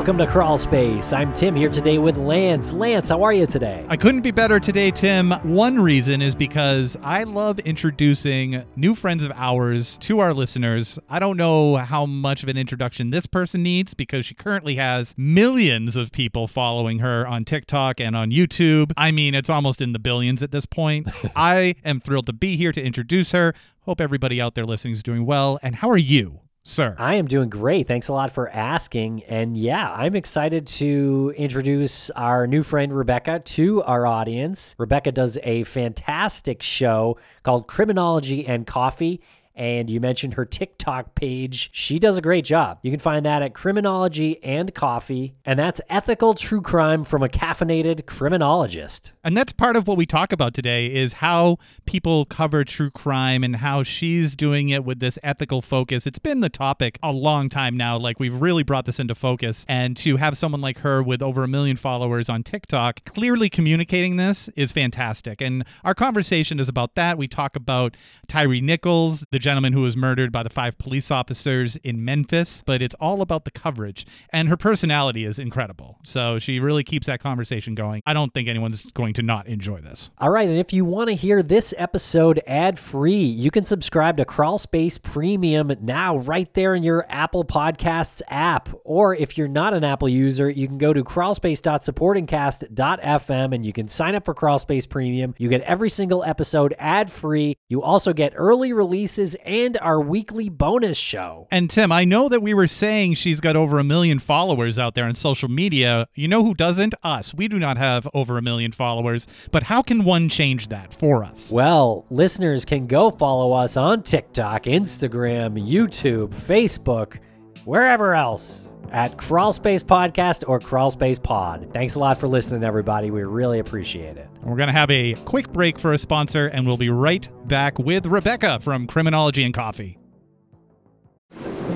Welcome to Crawl Space. I'm Tim here today with Lance. Lance, how are you today? I couldn't be better today, Tim. One reason is because I love introducing new friends of ours to our listeners. I don't know how much of an introduction this person needs because she currently has millions of people following her on TikTok and on YouTube. I mean, it's almost in the billions at this point. I am thrilled to be here to introduce her. Hope everybody out there listening is doing well. And how are you? Sir. I am doing great. Thanks a lot for asking. And yeah, I'm excited to introduce our new friend Rebecca to our audience. Rebecca does a fantastic show called Criminology and Coffee and you mentioned her TikTok page. She does a great job. You can find that at Criminology and Coffee, and that's ethical true crime from a caffeinated criminologist. And that's part of what we talk about today is how people cover true crime and how she's doing it with this ethical focus. It's been the topic a long time now. Like we've really brought this into focus, and to have someone like her with over a million followers on TikTok clearly communicating this is fantastic. And our conversation is about that. We talk about Tyre Nichols, the gentleman who was murdered by the five police officers in Memphis, but it's all about the coverage. And her personality is incredible. So she really keeps that conversation going. I don't think anyone's going to not enjoy this. All right. And if you want to hear this episode ad free, you can subscribe to Crawl Space Premium now, right there in your Apple Podcasts app. Or if you're not an Apple user, you can go to crawlspace.supportingcast.fm and you can sign up for Crawl Space Premium. You get every single episode ad free. You also get early releases and our weekly bonus show. And Tim, I know that we were saying she's got over a million followers out there on social media. You know who doesn't? Us. We do not have over a million followers. But how can one change that for us? Well, listeners can go follow us on TikTok, Instagram, YouTube, Facebook, wherever else at Crawlspace Podcast or Crawlspace Pod. Thanks a lot for listening, everybody. We really appreciate it. We're going to have a quick break for a sponsor, and we'll be right back with Rebecca from Criminology and Coffee.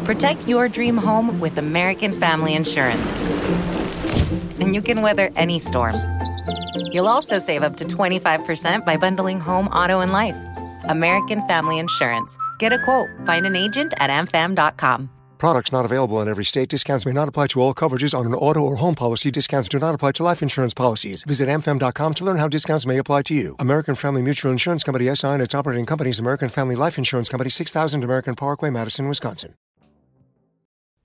Protect your dream home with American Family Insurance. And you can weather any storm. You'll also save up to 25% by bundling home, auto, and life. American Family Insurance. Get a quote. Find an agent at amfam.com. Products not available in every state. Discounts may not apply to all coverages on an auto or home policy. Discounts do not apply to life insurance policies. Visit amfam.com to learn how discounts may apply to you. American Family Mutual Insurance Company SI and its operating companies American Family Life Insurance Company 6000 American Parkway, Madison, Wisconsin.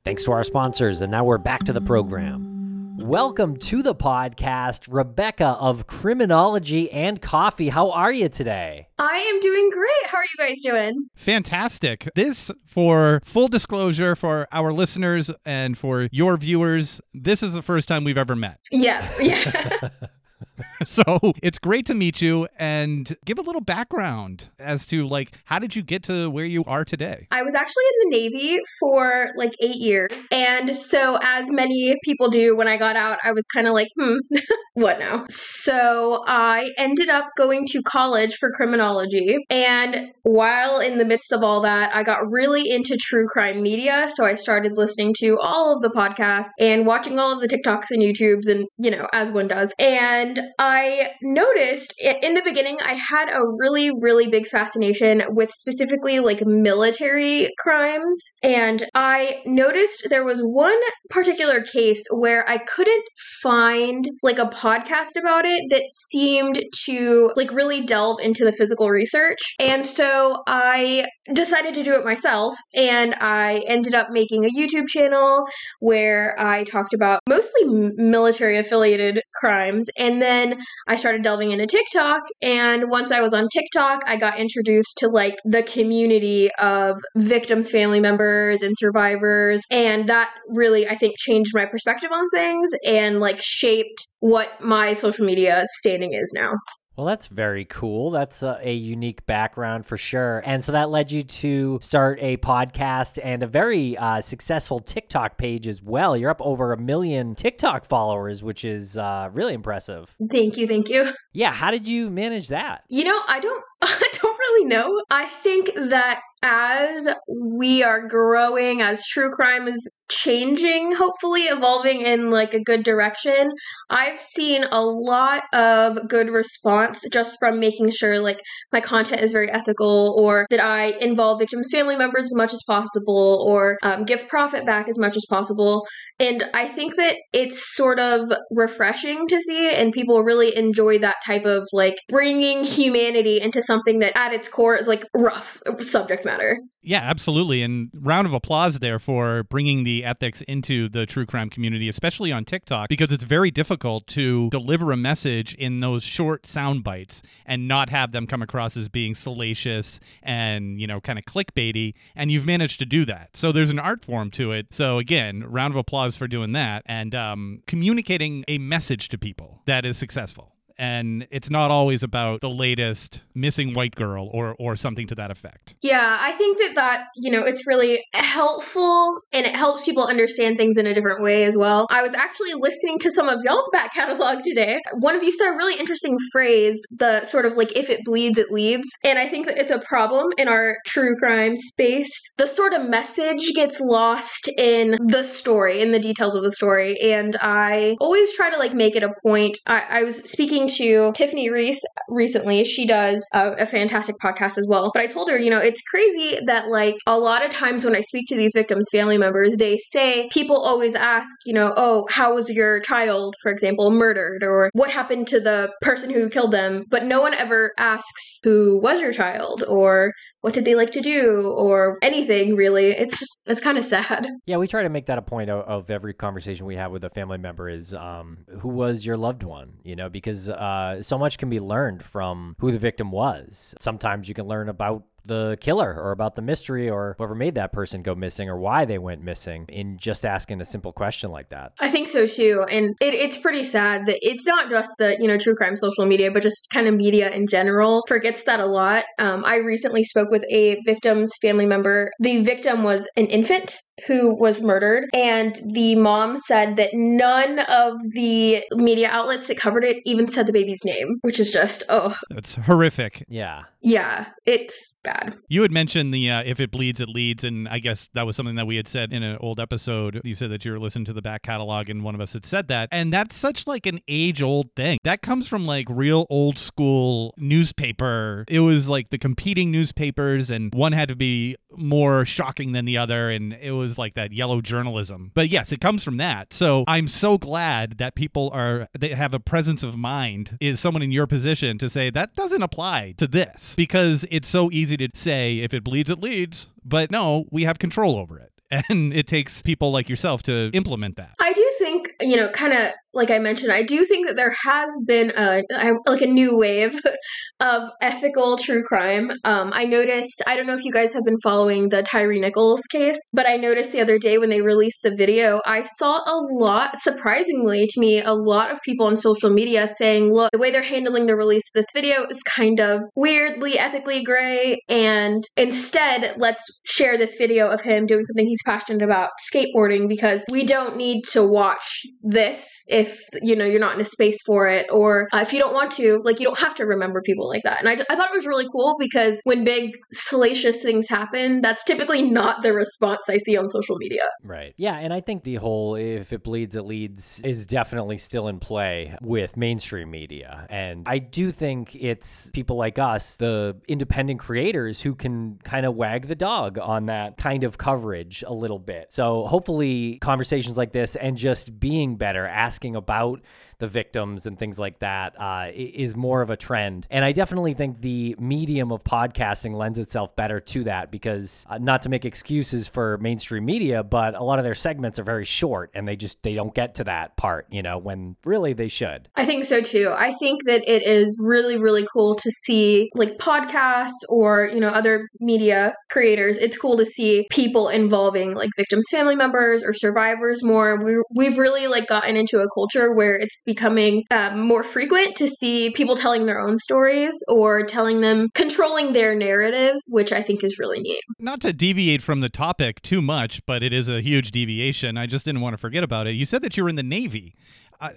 Thanks to our sponsors, and now we're back to the program. Welcome to the podcast, Rebecca of Criminology and Coffee. How are you today? I am doing great. How are you guys doing? Fantastic. This, for full disclosure for our listeners and for your viewers, this is the first time we've ever met. Yeah, yeah. so it's great to meet you and give a little background as to like how did you get to where you are today? I was actually in the navy for like eight years. And so as many people do when i got out i was kind of like hmm what now? So i ended up going to college for criminology. And while in the midst of all that i got really into true crime media. So i started listening to all of the podcasts and watching all of the tiktoks and youtubes and you know as one does. And I noticed in the beginning, I had a really, really big fascination with specifically like military crimes. And I noticed there was one particular case where I couldn't find like a podcast about it that seemed to like really delve into the physical research. And so I decided to do it myself. And I ended up making a YouTube channel where I talked about mostly military affiliated crimes. And then I started delving into TikTok. And once I was on TikTok, I got introduced to like the community of victims' family members and survivors. And that really, I think, changed my perspective on things and like shaped what my social media standing is now. Well, that's very cool. That's a, a, unique background for sure. And so that led you to start a podcast and a very uh, successful TikTok page as well. You're up over a million TikTok followers, which is uh, really impressive. Thank you. Thank you. Yeah. How did you manage that? You know, I don't. I don't really know. I think that as we are growing, as true crime is changing, hopefully evolving in like a good direction, I've seen a lot of good response just from making sure like my content is very ethical or that I involve victims' family members as much as possible or um, give profit back as much as possible. And I think that it's sort of refreshing to see, and people really enjoy that type of like bringing humanity into something that at its core is like rough subject matter. Yeah, absolutely. And round of applause there for bringing the ethics into the true crime community, especially on TikTok, because it's very difficult to deliver a message in those short sound bites and not have them come across as being salacious and, you know, kind of clickbaity. And you've managed to do that. So there's an art form to it. So again, round of applause for doing that and um, communicating a message to people that is successful and it's not always about the latest missing white girl or or something to that effect. Yeah, I think that that, you know, it's really helpful and it helps people understand things in a different way as well. I was actually listening to some of y'all's back catalog today. One of you said a really interesting phrase, the sort of like if it bleeds it leads, and I think that it's a problem in our true crime space. The sort of message gets lost in the story, in the details of the story, and I always try to like make it a point. I, I was speaking to Tiffany Reese recently. She does a, a fantastic podcast as well. But I told her, you know, it's crazy that like a lot of times when I speak to these victims' family members, they say people always ask, you know, oh, how was your child, for example, murdered, or what happened to the person who killed them? But no one ever asks who was your child or what did they like to do or anything really. It's just it's kind of sad. Yeah we try to make that a point of, of, every conversation we have with a family member is um, who was your loved one you know because uh, so much can be learned from who the victim was. Sometimes you can learn about the killer or about the mystery or whoever made that person go missing or why they went missing in just asking a simple question like that. I think so too. And it, it's pretty sad that it's not just the, you know, true crime social media, but just kind of media in general forgets that a lot. Um, I recently spoke with a victim's family member. The victim was an infant who was murdered. And the mom said that none of the media outlets that covered it even said the baby's name, which is just, oh. It's horrific. Yeah. Yeah, it's bad. You had mentioned the uh, if it bleeds, it leads. And I guess that was something that we had said in an old episode. You said that you were listening to the back catalog and one of us had said that. And that's such like an age old thing. That comes from like real old school newspaper. It was like the competing newspapers, and one had to be more shocking than the other. And it was like that yellow journalism. But yes, it comes from that. So I'm so glad that people are, they have a presence of mind, is someone in your position to say that doesn't apply to this because it's so easy to say if it bleeds, it leads. But no, we have control over it. And it takes people like yourself to implement that. I do think, you know, kind of like I mentioned, I do think that there has been a like a new wave of ethical true crime. Um, I noticed. I don't know if you guys have been following the Tyre Nichols case, but I noticed the other day when they released the video, I saw a lot. Surprisingly to me, a lot of people on social media saying, "Look, the way they're handling the release of this video is kind of weirdly ethically gray, and instead, let's share this video of him doing something he's passionate about, skateboarding, because we don't need to watch this." If you know you're not in a space for it or uh, if you don't want to like you don't have to remember people like that. And I, I thought it was really cool because when big salacious things happen that's typically not the response i see on social media. Right. Yeah and i think the whole if it bleeds it leads is definitely still in play with mainstream media. And i do think it's people like us the independent creators who can kind of wag the dog on that kind of coverage a little bit. So hopefully conversations like this and just being better asking talking about the victims and things like that uh, is more of a trend. And I definitely think the medium of podcasting lends itself better to that because uh, not to make excuses for mainstream media, but a lot of their segments are very short and they just they don't get to that part, you know, when really they should. I think so too. I think that it is really really cool to see like podcasts or, you know, other media creators. It's cool to see people involving like victims family members or survivors more. We we've really like gotten into a culture where it's becoming uh, more frequent to see people telling their own stories or telling them, controlling their narrative, which I think is really neat. Not to deviate from the topic too much, but it is a huge deviation. I just didn't want to forget about it. You said that you were in the Navy. Uh,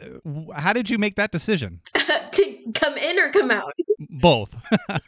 how did you make that decision? to come in or come out? Both.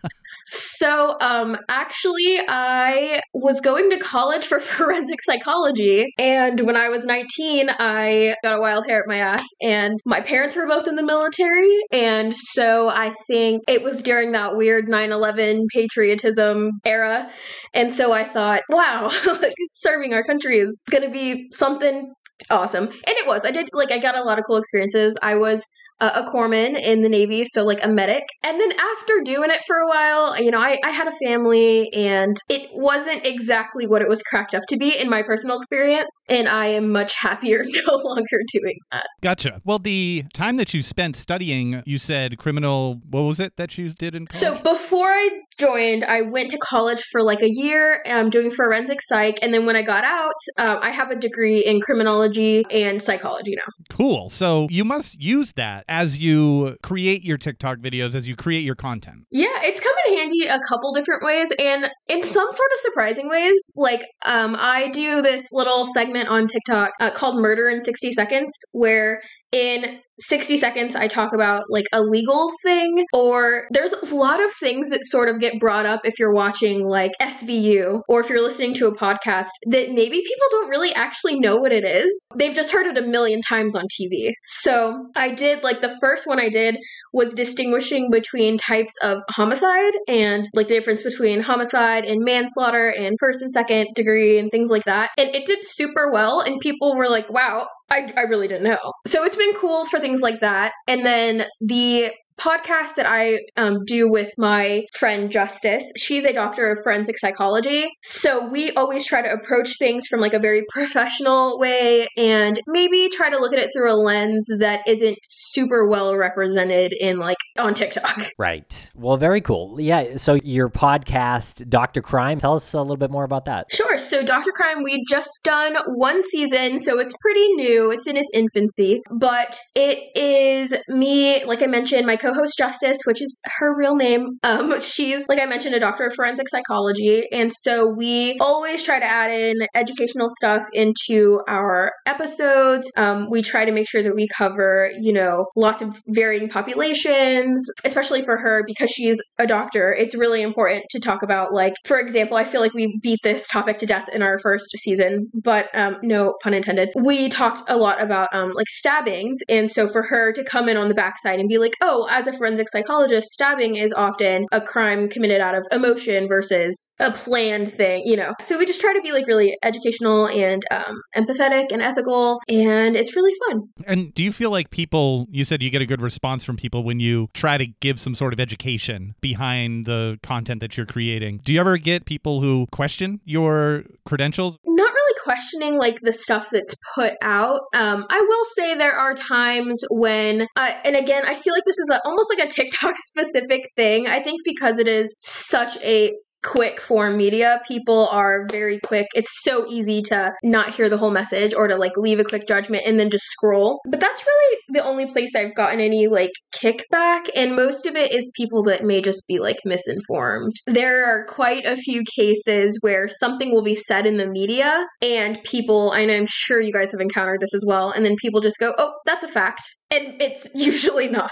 So, um, actually, I was going to college for forensic psychology, and when I was 19, I got a wild hair at my ass, and my parents were both in the military, and so I think it was during that weird 9 11 patriotism era, and so I thought, wow, serving our country is gonna be something awesome. And it was. I did, like, I got a lot of cool experiences. I was a corpsman in the Navy, so like a medic. And then after doing it for a while, you know, I, I had a family and it wasn't exactly what it was cracked up to be in my personal experience. And I am much happier no longer doing that. Gotcha. Well, the time that you spent studying, you said criminal, what was it that you did in college? So before I joined, I went to college for like a year um, doing forensic psych. And then when I got out, um, I have a degree in criminology and psychology now. Cool. So you must use that as you create your TikTok videos, as you create your content. Yeah, it's come in handy a couple different ways and in some sort of surprising ways. Like, um, I do this little segment on TikTok uh, called Murder in 60 Seconds where in 60 seconds I talk about like a legal thing or there's a lot of things that sort of get brought up if you're watching like SVU or if you're listening to a podcast that maybe people don't really actually know what it is. They've just heard it a million times on TV. So I did like the first one I did was distinguishing between types of homicide and like the difference between homicide and manslaughter and first and second degree and things like that. And it did super well and people were like, wow, I, I really didn't know. So it's been cool for things like that. And then the podcast that I um, do with my friend Justice. She's a doctor of forensic psychology. So we always try to approach things from like a very professional way and maybe try to look at it through a lens that isn't super well represented in like on TikTok. Right. Well, very cool. Yeah. So your podcast, Dr. Crime, tell us a little bit more about that. Sure. So Dr. Crime, we just done one season, so it's pretty new. It's in its infancy, but it is me, like I mentioned, my co-host Justice, which is her real name. Um, she's like I mentioned, a doctor of forensic psychology, and so we always try to add in educational stuff into our episodes. Um, we try to make sure that we cover, you know, lots of varying populations, especially for her because she's a doctor. It's really important to talk about, like, for example, I feel like we beat this topic to death in our first season, but um, no pun intended. We talked a lot about um, like stabbings, and so for her to come in on the backside and be like, oh, as a forensic psychologist, stabbing is often a crime committed out of emotion versus a planned thing, you know. So we just try to be like really educational and um, empathetic and ethical, and it's really fun. And do you feel like people, you said you get a good response from people when you try to give some sort of education behind the content that you're creating? Do you ever get people who question your credentials? Not really questioning like the stuff that's put out. Um, I will say there are times when, uh, and again, I feel like this is a, almost like a TikTok specific thing. I think because it is such a quick form media, people are very quick. It's so easy to not hear the whole message or to like leave a quick judgment and then just scroll. But that's really the only place I've gotten any like kickback, and most of it is people that may just be like misinformed. There are quite a few cases where something will be said in the media, and people, and I'm sure you guys have encountered this as well, and then people just go, oh, that's a fact. And it's usually not.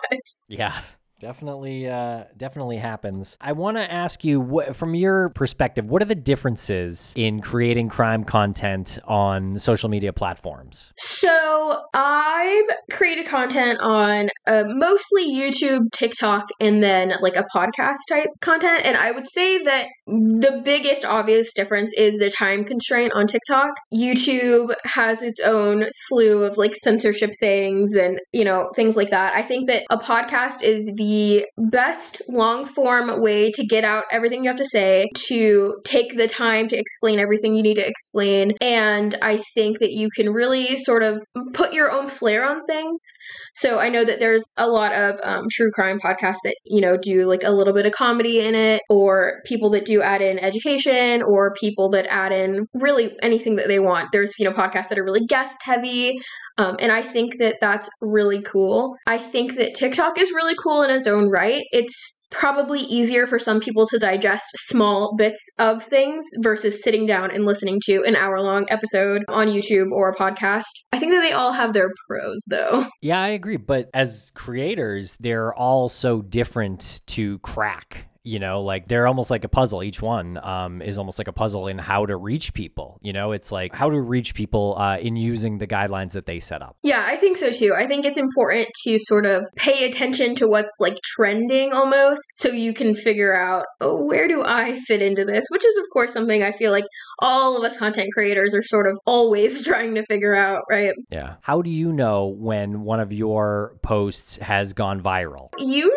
Yeah. Definitely, uh, definitely happens. I want to ask you, wh- from your perspective, what are the differences in creating crime content on social media platforms? So I've created content on uh, mostly YouTube, TikTok, and then like a podcast type content. And I would say that the biggest obvious difference is the time constraint on TikTok. YouTube has its own slew of like censorship things and, you know, things like that. I think that a podcast is the best long form way to get out everything you have to say, to take the time to explain everything you need to explain. And I think that you can really sort of put your own flair on things. So I know that there's a lot of um, true crime podcasts that, you know, do like a little bit of comedy in it, or people that do add in education, or people that add in really anything that they want. There's, you know, podcasts that are really guest heavy. Um, and I think that that's really cool. I think that TikTok is really cool in its own right. It's probably easier for some people to digest small bits of things versus sitting down and listening to an hour long episode on YouTube or a podcast. I think that they all have their pros though. Yeah, I agree. But as creators, they're all so different to crack you know like they're almost like a puzzle. Each one um, is almost like a puzzle in how to reach people you know? It's like how to reach people uh, in using the guidelines that they set up. Yeah i think so too. I think it's important to sort of pay attention to what's like trending almost so you can figure out oh where do i fit into this? Which is of course something i feel like all of us content creators are sort of always trying to figure out right? Yeah. How do you know when one of your posts has gone viral? Usually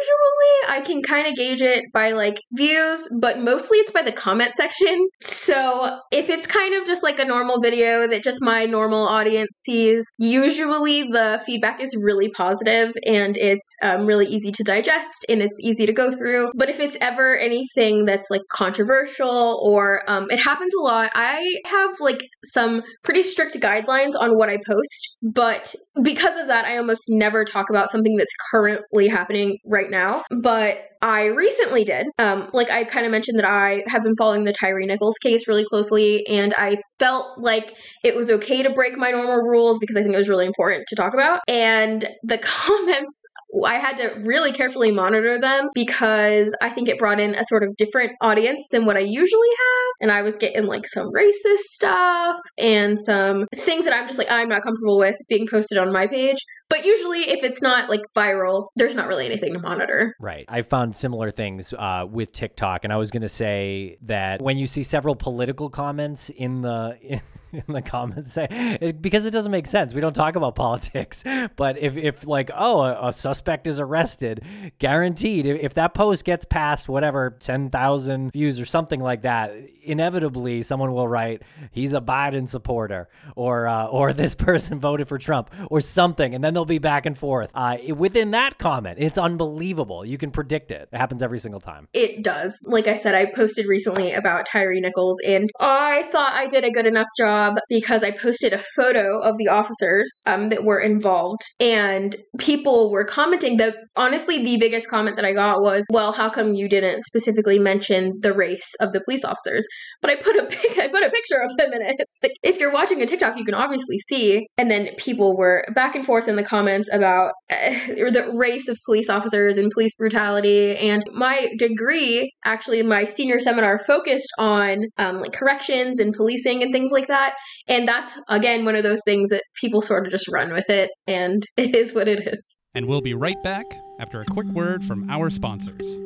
i can kind of gauge it by like views, but mostly it's by the comment section. So if it's kind of just like a normal video that just my normal audience sees, usually the feedback is really positive and it's um, really easy to digest and it's easy to go through. But if it's ever anything that's like controversial or um, it happens a lot, I have like some pretty strict guidelines on what I post. But because of that, I almost never talk about something that's currently happening right now. But I recently did. Um, like I kind of mentioned that I have been following the Tyre Nichols case really closely, and I felt like it was okay to break my normal rules because I think it was really important to talk about. And the comments I had to really carefully monitor them because I think it brought in a sort of different audience than what I usually have. And I was getting like some racist stuff and some things that I'm just like, I'm not comfortable with being posted on my page. But usually, if it's not like viral, there's not really anything to monitor. Right. I found similar things uh, with TikTok, and I was going to say that when you see several political comments in the in, in the comments, say because it doesn't make sense. We don't talk about politics, but if if like oh a, a suspect is arrested, guaranteed if, if that post gets past whatever ten thousand views or something like that, inevitably someone will write he's a Biden supporter or uh, or this person voted for Trump or something, and then they'll be back and forth. Uh, within that comment, it's unbelievable. You can predict it. It happens every single time. It does. Like I said, I posted recently about Tyre Nichols, and I thought I did a good enough job because I posted a photo of the officers um, that were involved, and people were commenting. The honestly, the biggest comment that I got was, "Well, how come you didn't specifically mention the race of the police officers?" But I put a pic, I put a picture of them in it. Like if you're watching a TikTok, you can obviously see. And then people were back and forth in the comments about uh, the race of police officers and police brutality. And my degree, actually, my senior seminar focused on um, like corrections and policing and things like that. And that's again one of those things that people sort of just run with it, and it is what it is. And we'll be right back after a quick word from our sponsors.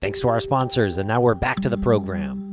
Thanks to our sponsors, and now we're back to the program.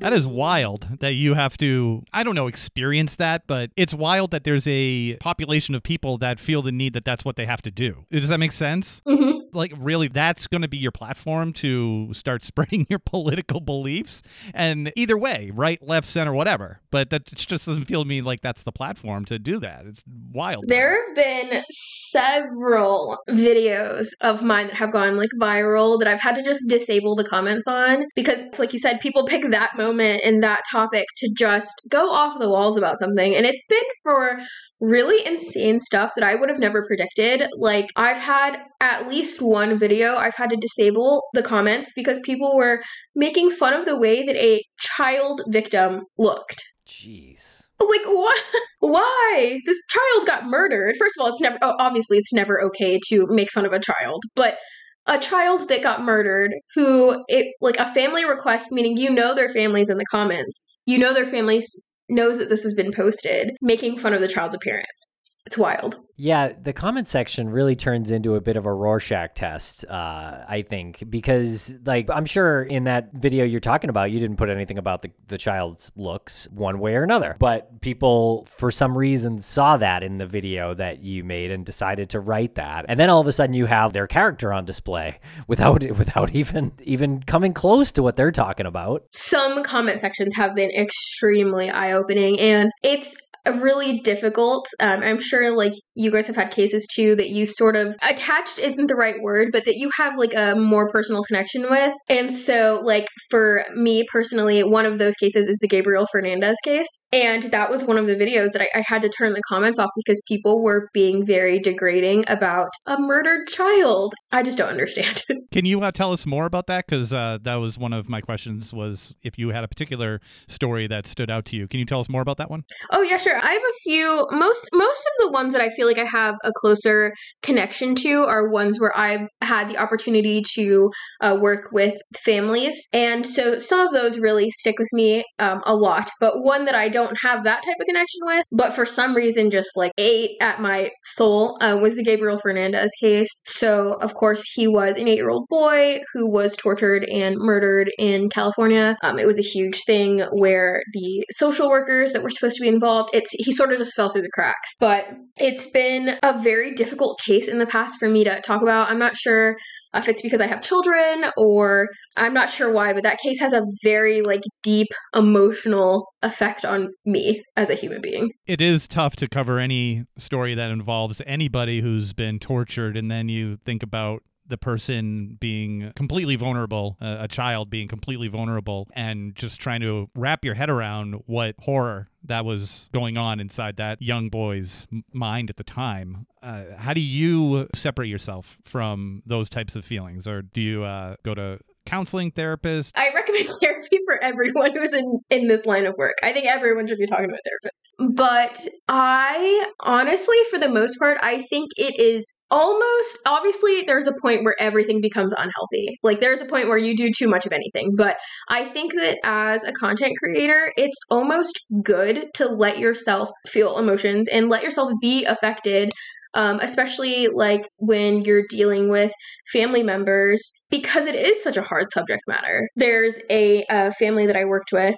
That is wild that you have to, I don't know, experience that, but it's wild that there's a population of people that feel the need that that's what they have to do. Does that make sense? Mm-hmm. Like, really, that's going to be your platform to start spreading your political beliefs? And either way, right, left, center, whatever. But that just doesn't feel to me like that's the platform to do that. It's wild. There have been several videos of mine that have gone like viral that I've had to just disable the comments on because, like you said, people pick that moment and that topic to just go off the walls about something. And it's been for really insane stuff that I would have never predicted. Like, I've had at least one video I've had to disable the comments because people were making fun of the way that a child victim looked. Jeez like what why this child got murdered first of all it's never oh, obviously it's never okay to make fun of a child but a child that got murdered who it like a family request meaning you know their families in the comments you know their families knows that this has been posted making fun of the child's appearance it's wild. Yeah, the comment section really turns into a bit of a Rorschach test, uh, I think, because like I'm sure in that video you're talking about, you didn't put anything about the, the child's looks one way or another. But people for some reason saw that in the video that you made and decided to write that. And then all of a sudden you have their character on display without without even even coming close to what they're talking about. Some comment sections have been extremely eye-opening and it's really difficult. Um, I'm sure like you guys have had cases too that you sort of attached isn't the right word, but that you have like a more personal connection with. And so, like for me personally, one of those cases is the Gabriel Fernandez case. And that was one of the videos that I, I had to turn the comments off because people were being very degrading about a murdered child. I just don't understand. Can you uh, tell us more about that? Because uh, that was one of my questions. Was if you had a particular story that stood out to you? Can you tell us more about that one? Oh yeah, sure. I have a few. Most most of the ones that I feel like I have a closer connection to are ones where I've had the opportunity to uh, work with families, and so some of those really stick with me um, a lot. But one that I don't have that type of connection with, but for some reason just like ate at my soul, uh, was the Gabriel Fernandez case. So of course he was an eight-year-old boy who was tortured and murdered in California. Um, it was a huge thing where the social workers that were supposed to be involved, it's he sort of just fell through the cracks. But it's been a very difficult case in the past for me to talk about. I'm not sure if it's because I have children or I'm not sure why, but that case has a very like deep emotional effect on me as a human being. It is tough to cover any story that involves anybody who's been tortured and then you think about the person being completely vulnerable, uh, a child being completely vulnerable, and just trying to wrap your head around what horror that was going on inside that young boy's mind at the time. Uh, how do you separate yourself from those types of feelings, or do you uh, go to counseling therapist? I recommend therapy for everyone who's in in this line of work. I think everyone should be talking to a therapist. But I honestly for the most part I think it is almost obviously there's a point where everything becomes unhealthy. Like there's a point where you do too much of anything, but I think that as a content creator, it's almost good to let yourself feel emotions and let yourself be affected um, especially like when you're dealing with family members, because it is such a hard subject matter. There's a, a family that I worked with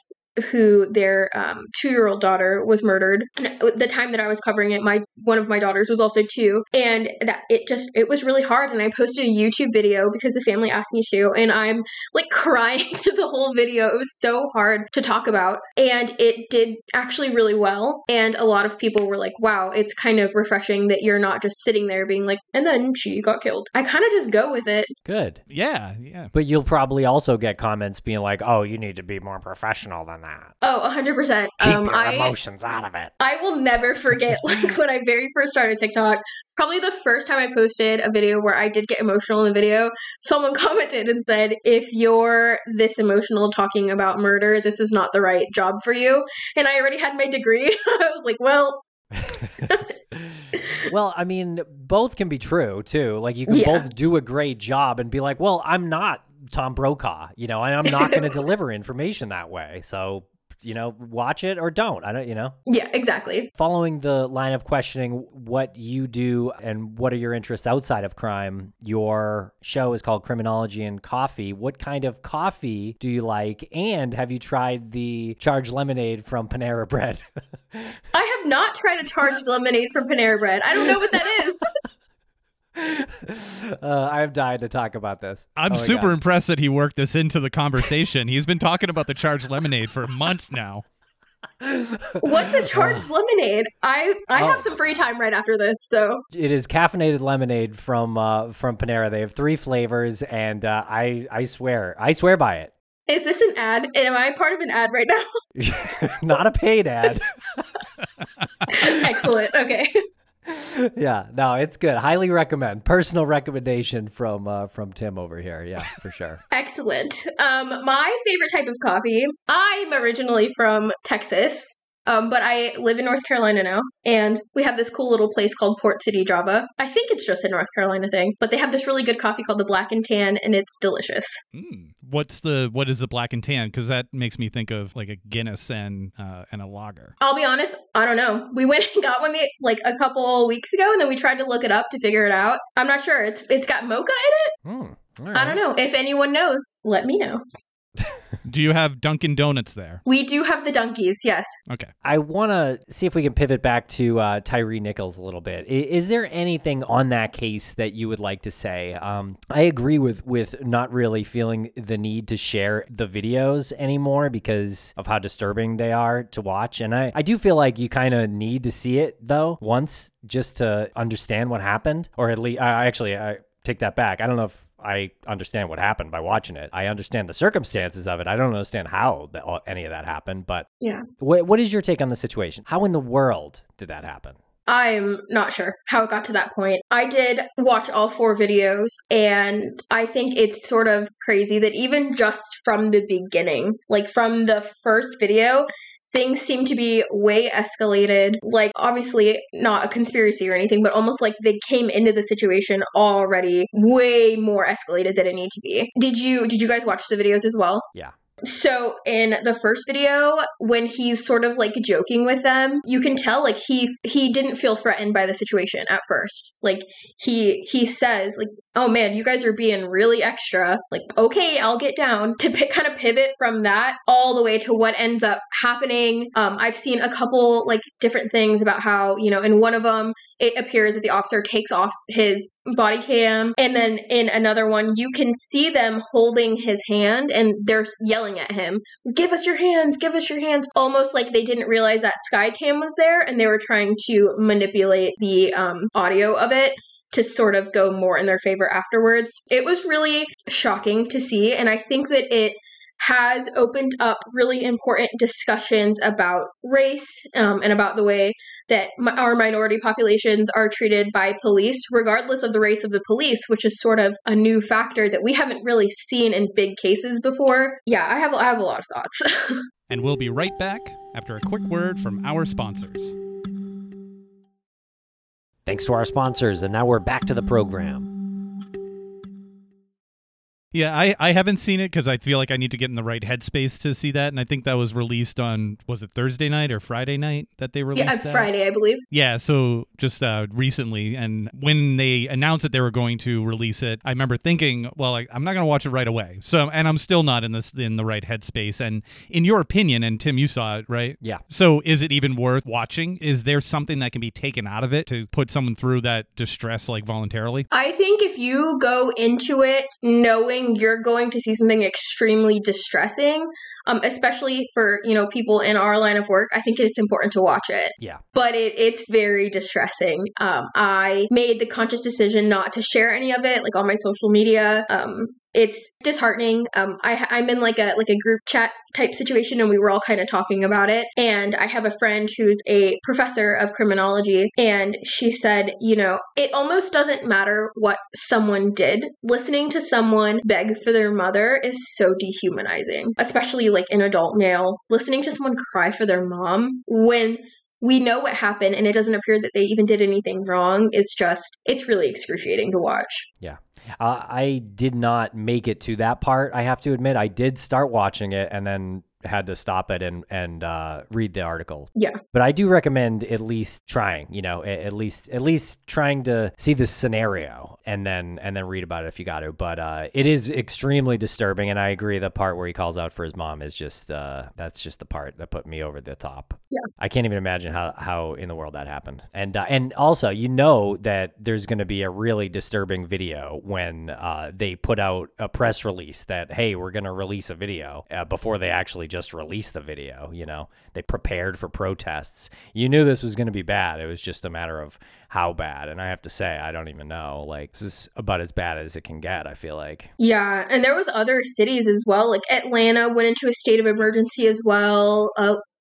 who their um, two-year-old daughter was murdered. And the time that I was covering it, my one of my daughters was also two, and that it just it was really hard. And I posted a YouTube video because the family asked me to, and I'm like crying through the whole video. It was so hard to talk about, and it did actually really well. And a lot of people were like, "Wow, it's kind of refreshing that you're not just sitting there being like, and then she got killed." I kind of just go with it. Good. Yeah, yeah. But you'll probably also get comments being like, "Oh, you need to be more professional than that. Oh, 100%. Keep Um, your I emotions out of it." I will never forget like when I very first started TikTok. Probably the first time I posted a video where I did get emotional in the video, someone commented and said, "If you're this emotional talking about murder, this is not the right job for you." And I already had my degree. I was like, "Well, well, I mean, both can be true too. Like you can Yeah. both do a great job and be like, "Well, I'm not Tom Brokaw," you know, and I'm not going to deliver information that way. So, you know, watch it or don't. I don't, you know. yeah, exactly." Following the line of questioning what you do and what are your interests outside of crime, your show is called Criminology and Coffee. What kind of coffee do you like? And have you tried the charged lemonade from Panera Bread? I have not tried a charged lemonade from Panera Bread. I don't know what that is. uh, I've died to talk about this. I'm Oh super God. impressed that he worked this into the conversation. He's been talking about the charged lemonade for months now. What's a charged lemonade? I I Oh. have some free time right after this, so It is caffeinated lemonade from uh, from Panera. They have three flavors, and uh, I I swear I swear by it. is this an ad? Am I part of an ad right now? Not a paid ad. Excellent. Okay. yeah, no, it's good. Highly recommend. Personal recommendation from uh, from Tim over here. Yeah, for sure. Excellent. Um, my favorite type of coffee. I'm originally from Texas, um, but I live in North Carolina now, and we have this cool little place called Port City Java. I think it's just a North Carolina thing, but they have this really good coffee called the Black and Tan, and it's delicious. Mm. What's the what is the black and tan? Because that makes me think of like a Guinness and uh, and a lager. I'll be honest, I don't know. We went and got one the, like a couple weeks ago, and then we tried to look it up to figure it out. I'm not sure. It's it's got mocha in it. Hmm, all I don't know. If anyone knows, let me know. Do you have Dunkin' Donuts there? We do have the donkeys, yes. Okay. I want to see if we can pivot back to uh, Tyre Nichols a little bit. I- Is there anything on that case that you would like to say? Um, I agree with with not really feeling the need to share the videos anymore because of how disturbing they are to watch, and I I do feel like you kind of need to see it though once just to understand what happened, or at least I actually I take that back. I don't know if I understand what happened by watching it. I understand the circumstances of it. I don't understand how that, uh, any of that happened. But Yeah. what, what is your take on the situation? How in the world did that happen? I'm not sure how it got to that point. I did watch all four videos, and I think it's sort of crazy that even just from the beginning, like from the first video, things seem to be way escalated. Like, obviously, not a conspiracy or anything, but almost like they came into the situation already way more escalated than it need to be. Did you did you guys watch the videos as well? Yeah. So in the first video, when he's sort of like joking with them, you can tell like he he didn't feel threatened by the situation at first. Like he he says like, "Oh man, you guys are being really extra." Like, "Okay, I'll get down." To pi- kind of pivot from that all the way to what ends up happening. Um, I've seen a couple like different things about how you know in one of them it appears that the officer takes off his body cam and then in another one you can see them holding his hand and they're yelling at him give us your hands give us your hands almost like they didn't realize that skycam was there and they were trying to manipulate the um, audio of it to sort of go more in their favor afterwards. It was really shocking to see and i think that it has opened up really important discussions about race um, and about the way that mi- our minority populations are treated by police, regardless of the race of the police, which is sort of a new factor that we haven't really seen in big cases before. Yeah, I have I have a lot of thoughts. And we'll be right back after a quick word from our sponsors. Thanks to our sponsors, and now we're back to the program. Yeah, I, I haven't seen it because I feel like I need to get in the right headspace to see that. And I think that was released on, was it Thursday night or Friday night that they released yeah, that? Friday, I believe. Yeah, so just uh, recently, and when they announced that they were going to release it, I remember thinking, well, I, I'm not going to watch it right away. So, and I'm still not in this in the right headspace. And in your opinion, and Tim, you saw it, right? Yeah. So, is it even worth watching? Is there something that can be taken out of it to put someone through that distress, like voluntarily? I think if you go into it knowing you're going to see something extremely distressing, um, especially for you know people in our line of work, I think it's important to watch it. Yeah. But it, it's very distressing. Um, I made the conscious decision not to share any of it, like on my social media. Um, it's disheartening. Um, I, I'm in like a like a group chat type situation, and we were all kind of talking about it. And I have a friend who's a professor of criminology, and she said, you know, it almost doesn't matter what someone did. Listening to someone beg for their mother is so dehumanizing, especially like an adult male. Listening to someone cry for their mom when we know what happened and it doesn't appear that they even did anything wrong. It's just, it's really excruciating to watch. Yeah. Uh, I did not make it to that part. I have to admit, I did start watching it and then had to stop it and and uh, read the article. Yeah. But I do recommend at least trying. You know at least at least trying to see the scenario and then and then read about it if you got to. But uh, it is extremely disturbing, and I agree. The part where he calls out for his mom is just uh, that's just the part that put me over the top. Yeah. I can't even imagine how how in the world that happened. And uh, and also, you know that there's going to be a really disturbing video when uh, they put out a press release that hey, we're going to release a video uh, before they actually just release the video. You know, they prepared for protests. You knew this was going to be bad. It was just a matter of how bad. And I have to say, I don't even know. Like this is about as bad as it can get. I feel like. Yeah, and there was other cities as well. Like Atlanta went into a state of emergency as well.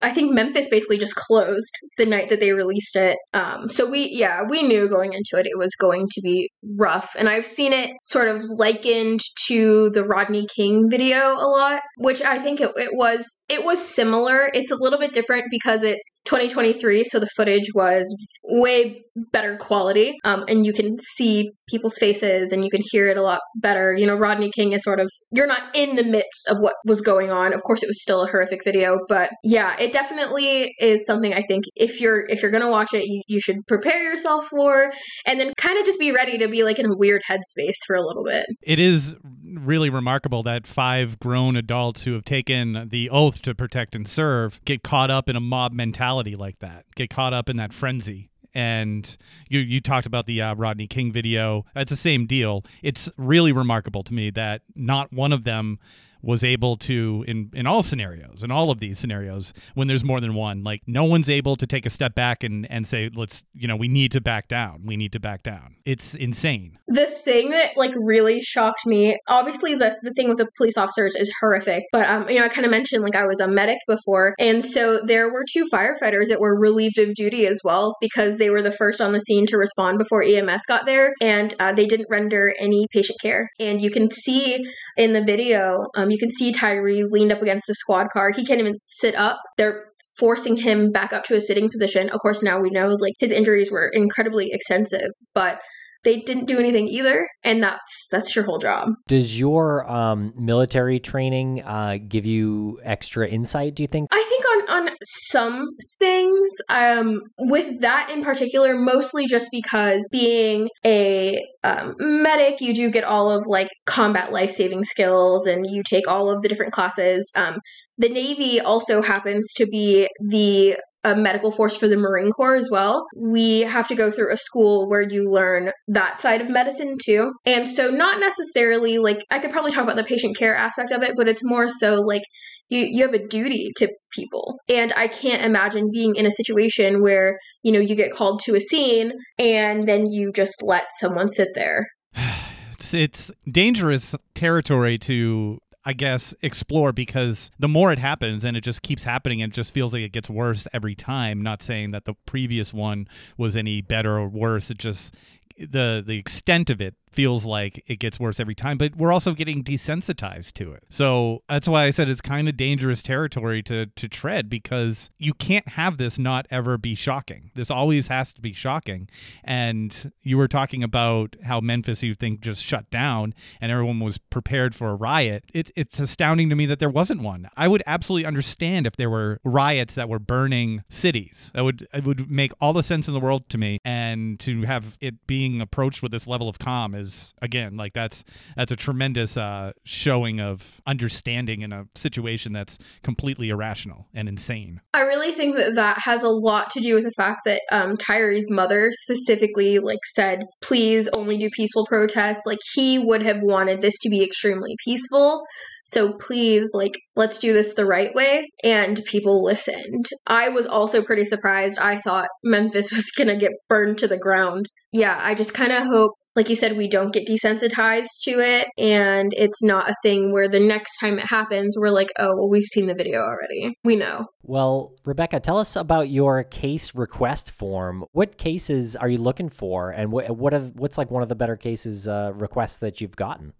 I think Memphis basically just closed the night that they released it. Um, so we, yeah, we knew going into it it was going to be rough, and I've seen it sort of likened to the Rodney King video a lot, which I think it, it was it was similar. It's a little bit different because it's 2023, so the footage was way better quality, um, and you can see people's faces and you can hear it a lot better. You know, Rodney King is sort of you're not in the midst of what was going on. Of course, it was still a horrific video, but yeah, it definitely is something I think if you're if you're gonna watch it, you, you should prepare yourself for, and then kind of just be ready to be like in a weird headspace for a little bit. It is really remarkable that five grown adults who have taken the oath to protect and serve get caught up in a mob mentality like that, get caught up in that frenzy and you you talked about the uh, Rodney King video. It's the same deal. It's really remarkable to me that not one of them was able to in in all scenarios in all of these scenarios when there's more than one like no one's able to take a step back and and say let's you know we need to back down. We need to back down. It's insane. The thing that like really shocked me obviously the, the thing with the police officers is horrific but um you know i kind of mentioned like i was a medic before and so there were two firefighters that were relieved of duty as well because they were the first on the scene to respond before ems got there and uh, they didn't render any patient care. And you can see in the video, um, you can see Tyre leaned up against a squad car. He can't even sit up. They're forcing him back up to a sitting position. Of course, now we know like his injuries were incredibly extensive, but they didn't do anything either and that's that's your whole job. Does your um, military training uh, give you extra insight do you think? I think on on some things um, with that in particular mostly just because being a um, medic you do get all of like combat life-saving skills and you take all of the different classes. Um, the navy also happens to be the a medical force for the Marine Corps as well. We have to go through a school where you learn that side of medicine too. And so, not necessarily like I could probably talk about the patient care aspect of it, but it's more so like you, you have a duty to people. And I can't imagine being in a situation where, you know, you get called to a scene and then you just let someone sit there. it's, it's dangerous territory to I guess, explore because the more it happens and it just keeps happening and it just feels like it gets worse every time. Not saying that the previous one was any better or worse. It just the the extent of it feels like it gets worse every time, but we're also getting desensitized to it. So that's why I said it's kind of dangerous territory to to tread because you can't have this not ever be shocking. This always has to be shocking. And you were talking about how Memphis you think just shut down and everyone was prepared for a riot. It, it's astounding to me that there wasn't one. I would absolutely understand if there were riots that were burning cities. That would it would make all the sense in the world to me. And to have it being approached with this level of calm is again like that's that's a tremendous uh, showing of understanding in a situation that's completely irrational and insane. I really think that that has a lot to do with the fact that um, Tyre's mother specifically like said, "Please only do peaceful protests." Like he would have wanted this to be extremely peaceful. So please, like, let's do this the right way. And people listened. I was also pretty surprised. I thought Memphis was going to get burned to the ground. Yeah, I just kind of hope, like you said, we don't get desensitized to it. And it's not a thing where the next time it happens, we're like, oh, well, we've seen the video already. We know. Well, Rebecca, tell us about your case request form. What cases are you looking for? And what, what what's like one of the better cases uh, requests that you've gotten?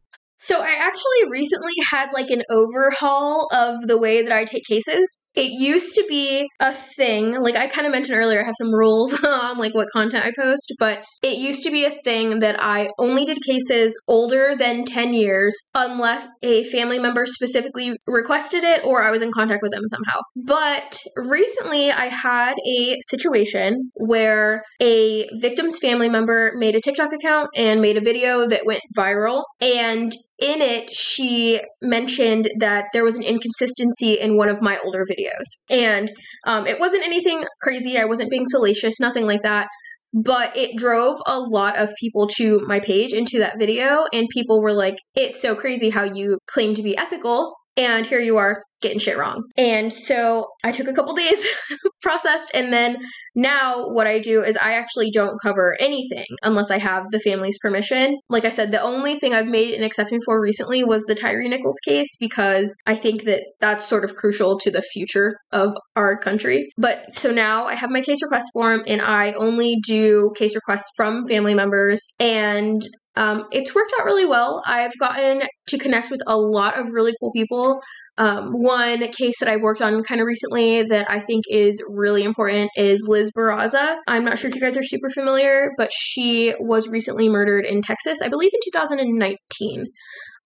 So I actually recently had like an overhaul of the way that I take cases. It used to be a thing, like I kind of mentioned earlier, I have some rules on like what content I post, but it used to be a thing that I only did cases older than 10 years unless a family member specifically requested it or I was in contact with them somehow. But recently I had a situation where a victim's family member made a TikTok account and made a video that went viral and in it, she mentioned that there was an inconsistency in one of my older videos. And um, it wasn't anything crazy. I wasn't being salacious, nothing like that. But it drove a lot of people to my page into that video. And people were like, it's so crazy how you claim to be ethical. And here you are getting shit wrong. And so I took a couple days processed and then now what I do is I actually don't cover anything unless I have the family's permission. Like I said, the only thing I've made an exception for recently was the Tyre Nichols case because I think that that's sort of crucial to the future of our country. But so now I have my case request form and I only do case requests from family members and um, it's worked out really well. I've gotten to connect with a lot of really cool people. Um, one case that I've worked on kind of recently that I think is really important is Liz Barraza. I'm not sure if you guys are super familiar, but she was recently murdered in Texas, I believe in 2019.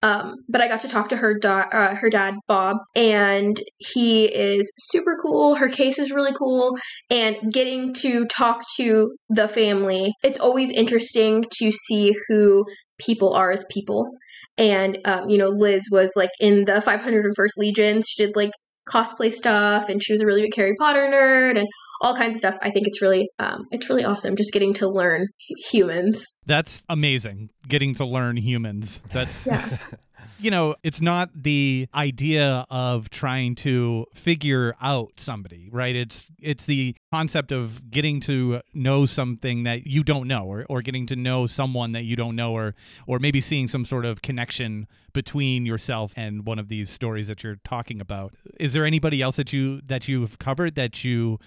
Um, but I got to talk to her da- uh, her dad Bob, and he is super cool. Her case is really cool, and getting to talk to the family, it's always interesting to see who people are as people. And, um, you know, Liz was like in the 501st Legion. She did like cosplay stuff and she was a really big Harry Potter nerd and all kinds of stuff. I think it's really um, it's really awesome just getting to learn humans. That's amazing. Getting to learn humans. That's Yeah. you know, it's not the idea of trying to figure out somebody, right? It's it's the concept of getting to know something that you don't know or, or getting to know someone that you don't know or or maybe seeing some sort of connection between yourself and one of these stories that you're talking about. Is there anybody else that you that you've covered that you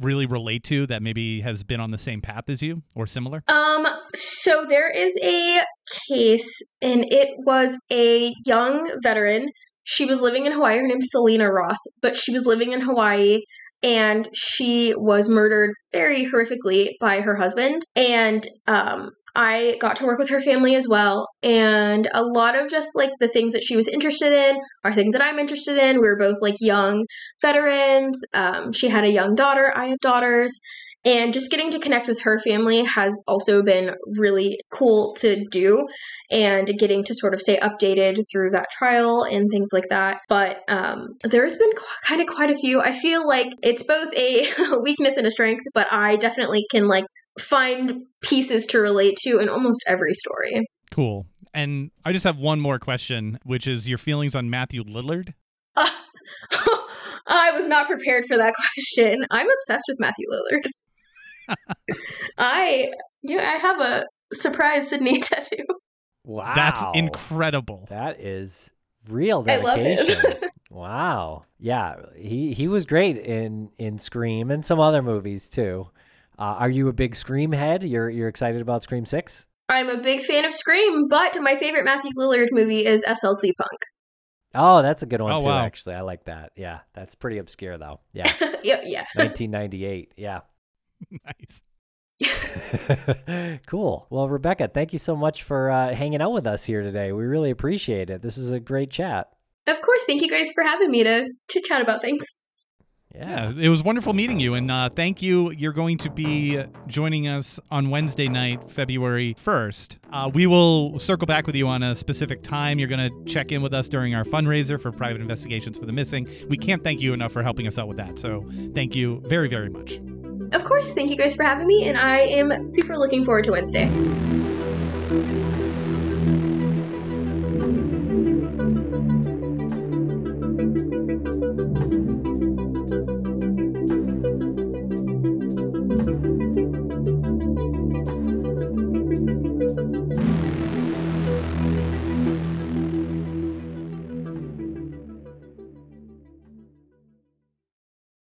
really relate to that maybe has been on the same path as you or similar? Um, so there is a case, and it was a young veteran. She was living in Hawaii. Her name's Selena Roth, but she was living in Hawaii and she was murdered very horrifically by her husband. And um, I got to work with her family as well. And a lot of just like the things that she was interested in are things that I'm interested in. We were both like young veterans. Um, she had a young daughter. I have daughters. And just getting to connect with her family has also been really cool to do, and getting to sort of stay updated through that trial and things like that. But um, there's been kind of quite a few. I feel like it's both a weakness and a strength, but I definitely can like find pieces to relate to in almost every story. Cool. And I just have one more question, which is your feelings on Matthew Lillard. Uh, I was not prepared for that question. I'm obsessed with Matthew Lillard. I yeah, I have a surprise Sydney tattoo. Wow. That's incredible. That is real I love dedication. him. wow. Yeah, he he was great in in Scream and some other movies too. Uh, are you a big Scream head? You're you're excited about Scream Six? I'm a big fan of Scream, but my favorite Matthew Lillard movie is SLC Punk. Oh, that's a good one Oh, too. wow. Actually, I like that. Yeah, that's pretty obscure though. Yeah, yeah, yeah. 1998. Yeah. nice. cool. Well, Rebecca, thank you so much for uh, hanging out with us here today. We really appreciate it. This is a great chat. Of course, thank you guys for having me to chit chat about things. Yeah. Yeah, it was wonderful meeting you, and uh, thank you. You're going to be joining us on Wednesday night, February 1st. Uh, we will circle back with you on a specific time. You're going to check in with us during our fundraiser for private investigations for the missing. We can't thank you enough for helping us out with that. So thank you very, very much. Of course, thank you guys for having me, and I am super looking forward to Wednesday.